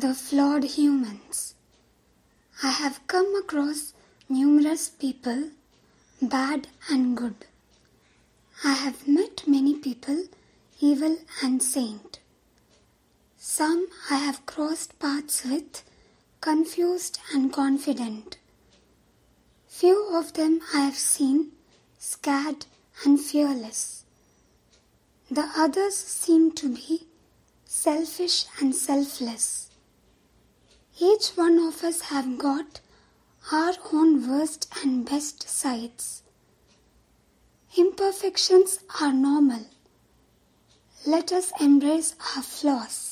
the flawed humans. I have come across numerous people, bad and good. I have met many people, evil and saint. Some I have crossed paths with, confused and confident. Few of them I have seen, scared and fearless. The others seem to be selfish and selfless. Each one of us have got our own worst and best sides. Imperfections are normal. Let us embrace our flaws.